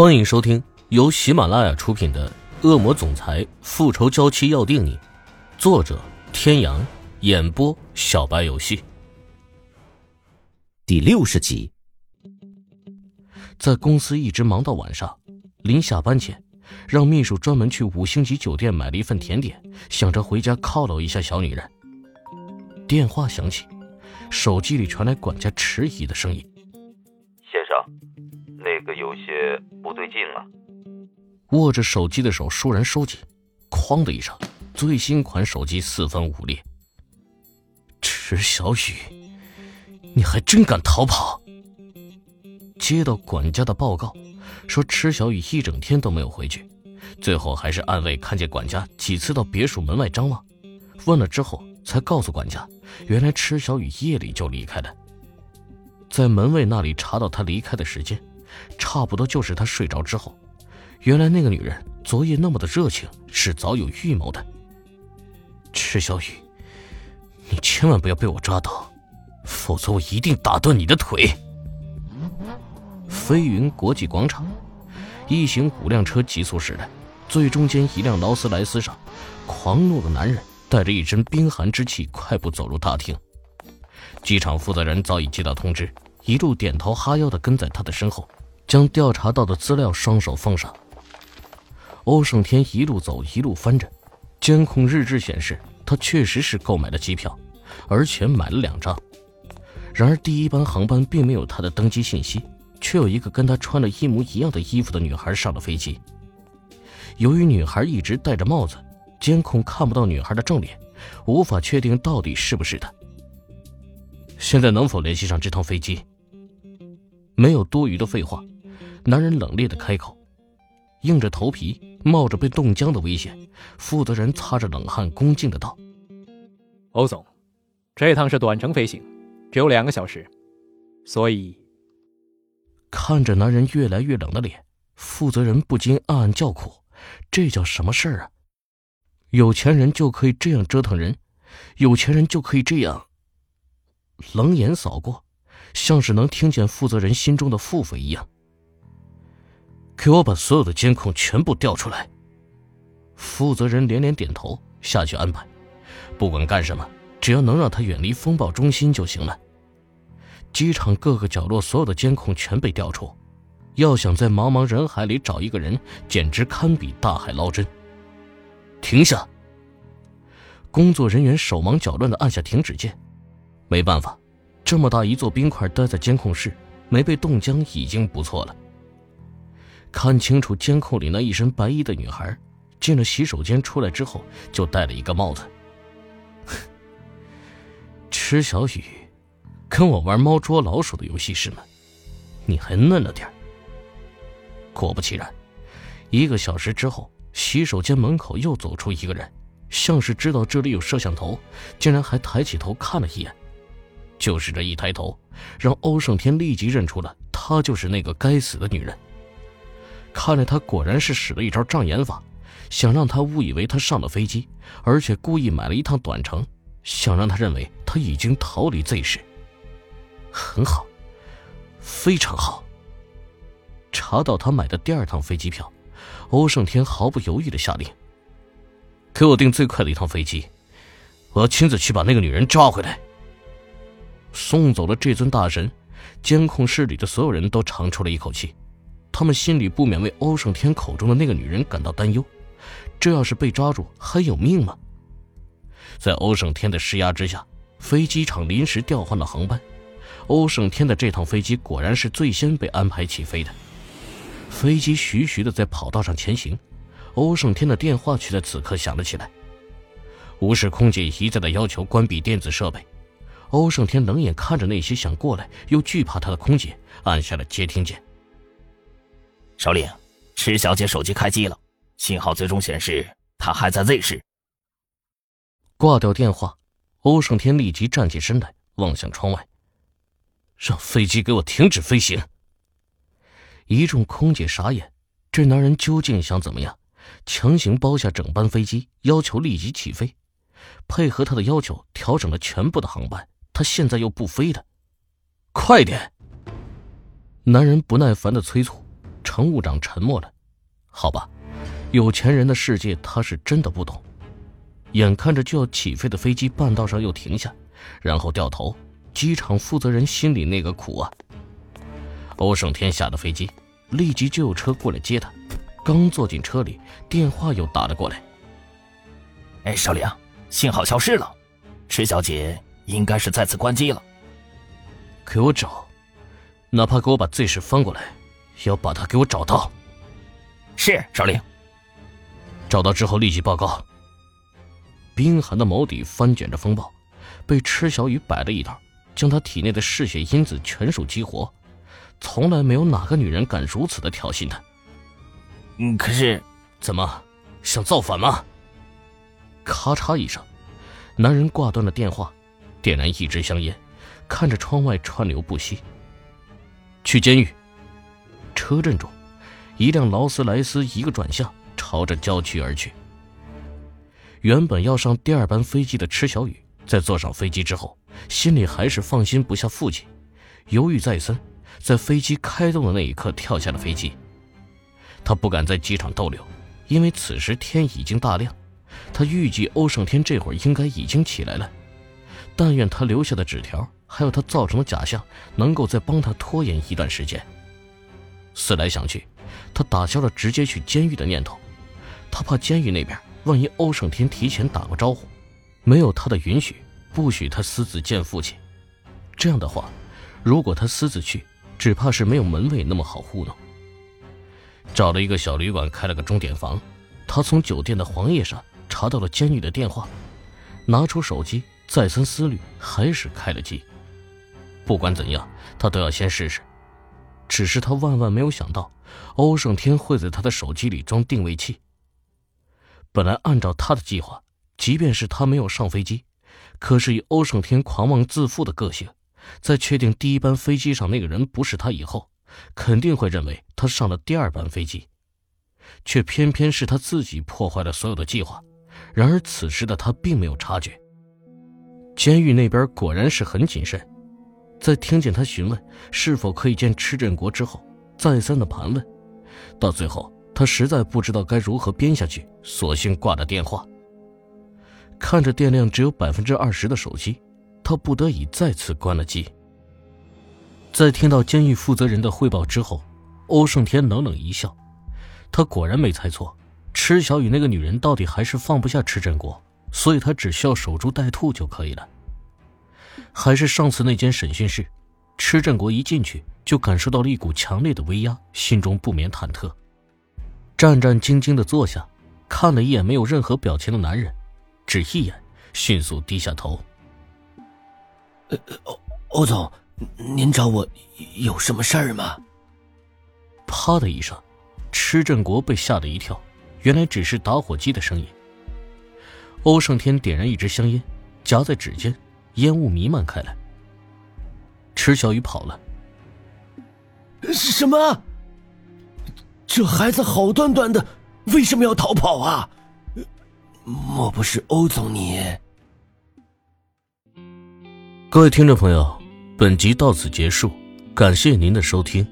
欢迎收听由喜马拉雅出品的《恶魔总裁复仇娇妻要定你》，作者：天阳，演播：小白游戏。第六十集，在公司一直忙到晚上，临下班前，让秘书专门去五星级酒店买了一份甜点，想着回家犒劳一下小女人。电话响起，手机里传来管家迟疑的声音。那有些不对劲啊！握着手机的手倏然收紧，哐的一声，最新款手机四分五裂。池小雨，你还真敢逃跑！接到管家的报告，说池小雨一整天都没有回去，最后还是暗卫看见管家几次到别墅门外张望，问了之后才告诉管家，原来池小雨夜里就离开了，在门卫那里查到他离开的时间。差不多就是他睡着之后，原来那个女人昨夜那么的热情，是早有预谋的。池小雨，你千万不要被我抓到，否则我一定打断你的腿。飞云国际广场，一行五辆车急速驶来，最中间一辆劳斯莱斯上，狂怒的男人带着一身冰寒之气，快步走入大厅。机场负责人早已接到通知，一路点头哈腰的跟在他的身后。将调查到的资料双手奉上。欧胜天一路走一路翻着，监控日志显示他确实是购买了机票，而且买了两张。然而第一班航班并没有他的登机信息，却有一个跟他穿了一模一样的衣服的女孩上了飞机。由于女孩一直戴着帽子，监控看不到女孩的正脸，无法确定到底是不是她。现在能否联系上这趟飞机？没有多余的废话。男人冷冽的开口，硬着头皮，冒着被冻僵的危险，负责人擦着冷汗，恭敬的道：“欧总，这趟是短程飞行，只有两个小时，所以……”看着男人越来越冷的脸，负责人不禁暗暗叫苦：“这叫什么事儿啊？有钱人就可以这样折腾人，有钱人就可以这样……”冷眼扫过，像是能听见负责人心中的腹诽一样。给我把所有的监控全部调出来。负责人连连点头，下去安排。不管干什么，只要能让他远离风暴中心就行了。机场各个角落所有的监控全被调出，要想在茫茫人海里找一个人，简直堪比大海捞针。停下！工作人员手忙脚乱的按下停止键。没办法，这么大一座冰块待在监控室，没被冻僵已经不错了。看清楚监控里那一身白衣的女孩，进了洗手间出来之后就戴了一个帽子。池小雨，跟我玩猫捉老鼠的游戏是吗？你还嫩了点果不其然，一个小时之后，洗手间门口又走出一个人，像是知道这里有摄像头，竟然还抬起头看了一眼。就是这一抬头，让欧胜天立即认出了她就是那个该死的女人。看来他果然是使了一招障眼法，想让他误以为他上了飞机，而且故意买了一趟短程，想让他认为他已经逃离 Z 市。很好，非常好。查到他买的第二趟飞机票，欧胜天毫不犹豫的下令：“给我订最快的一趟飞机，我要亲自去把那个女人抓回来。”送走了这尊大神，监控室里的所有人都长出了一口气。他们心里不免为欧胜天口中的那个女人感到担忧，这要是被抓住，还有命吗？在欧胜天的施压之下，飞机场临时调换了航班。欧胜天的这趟飞机果然是最先被安排起飞的。飞机徐徐的在跑道上前行，欧胜天的电话却在此刻响了起来。无视空姐一再的要求关闭电子设备，欧胜天冷眼看着那些想过来又惧怕他的空姐，按下了接听键。首领，池小姐手机开机了，信号最终显示她还在 Z 市。挂掉电话，欧胜天立即站起身来，望向窗外，让飞机给我停止飞行。一众空姐傻眼，这男人究竟想怎么样？强行包下整班飞机，要求立即起飞，配合他的要求调整了全部的航班，他现在又不飞的，快点！男人不耐烦的催促。乘务长沉默了。好吧，有钱人的世界他是真的不懂。眼看着就要起飞的飞机，半道上又停下，然后掉头。机场负责人心里那个苦啊！欧胜天下了飞机，立即就有车过来接他。刚坐进车里，电话又打了过来。哎，少林，信号消失了，池小姐应该是再次关机了。给我找，哪怕给我把 Z 市翻过来，要把他给我找到。是少领。找到之后立即报告。冰寒的眸底翻卷着风暴，被池小雨摆了一道，将他体内的嗜血因子全数激活。从来没有哪个女人敢如此的挑衅他。嗯，可是，怎么想造反吗？咔嚓一声，男人挂断了电话，点燃一支香烟，看着窗外川流不息。去监狱。车阵中，一辆劳斯莱斯一个转向，朝着郊区而去。原本要上第二班飞机的池小雨，在坐上飞机之后，心里还是放心不下父亲，犹豫再三，在飞机开动的那一刻跳下了飞机。他不敢在机场逗留，因为此时天已经大亮。他预计欧胜天这会儿应该已经起来了。但愿他留下的纸条，还有他造成的假象，能够再帮他拖延一段时间。思来想去，他打消了直接去监狱的念头。他怕监狱那边万一欧胜天提前打过招呼，没有他的允许，不许他私自见父亲。这样的话，如果他私自去，只怕是没有门卫那么好糊弄。找了一个小旅馆，开了个钟点房。他从酒店的黄页上查到了监狱的电话，拿出手机，再三思虑，还是开了机。不管怎样，他都要先试试。只是他万万没有想到，欧胜天会在他的手机里装定位器。本来按照他的计划，即便是他没有上飞机，可是以欧胜天狂妄自负的个性，在确定第一班飞机上那个人不是他以后。肯定会认为他上了第二班飞机，却偏偏是他自己破坏了所有的计划。然而此时的他并没有察觉。监狱那边果然是很谨慎，在听见他询问是否可以见池振国之后，再三的盘问，到最后他实在不知道该如何编下去，索性挂了电话。看着电量只有百分之二十的手机，他不得已再次关了机。在听到监狱负责人的汇报之后，欧胜天冷冷一笑，他果然没猜错，池小雨那个女人到底还是放不下池振国，所以他只需要守株待兔就可以了。还是上次那间审讯室，池振国一进去就感受到了一股强烈的威压，心中不免忐忑，战战兢兢地坐下，看了一眼没有任何表情的男人，只一眼，迅速低下头。呃，欧欧总。您找我有什么事儿吗？啪的一声，池振国被吓了一跳，原来只是打火机的声音。欧胜天点燃一支香烟，夹在指尖，烟雾弥漫开来。池小雨跑了。什么？这孩子好端端的，为什么要逃跑啊？莫不是欧总你？各位听众朋友。本集到此结束，感谢您的收听。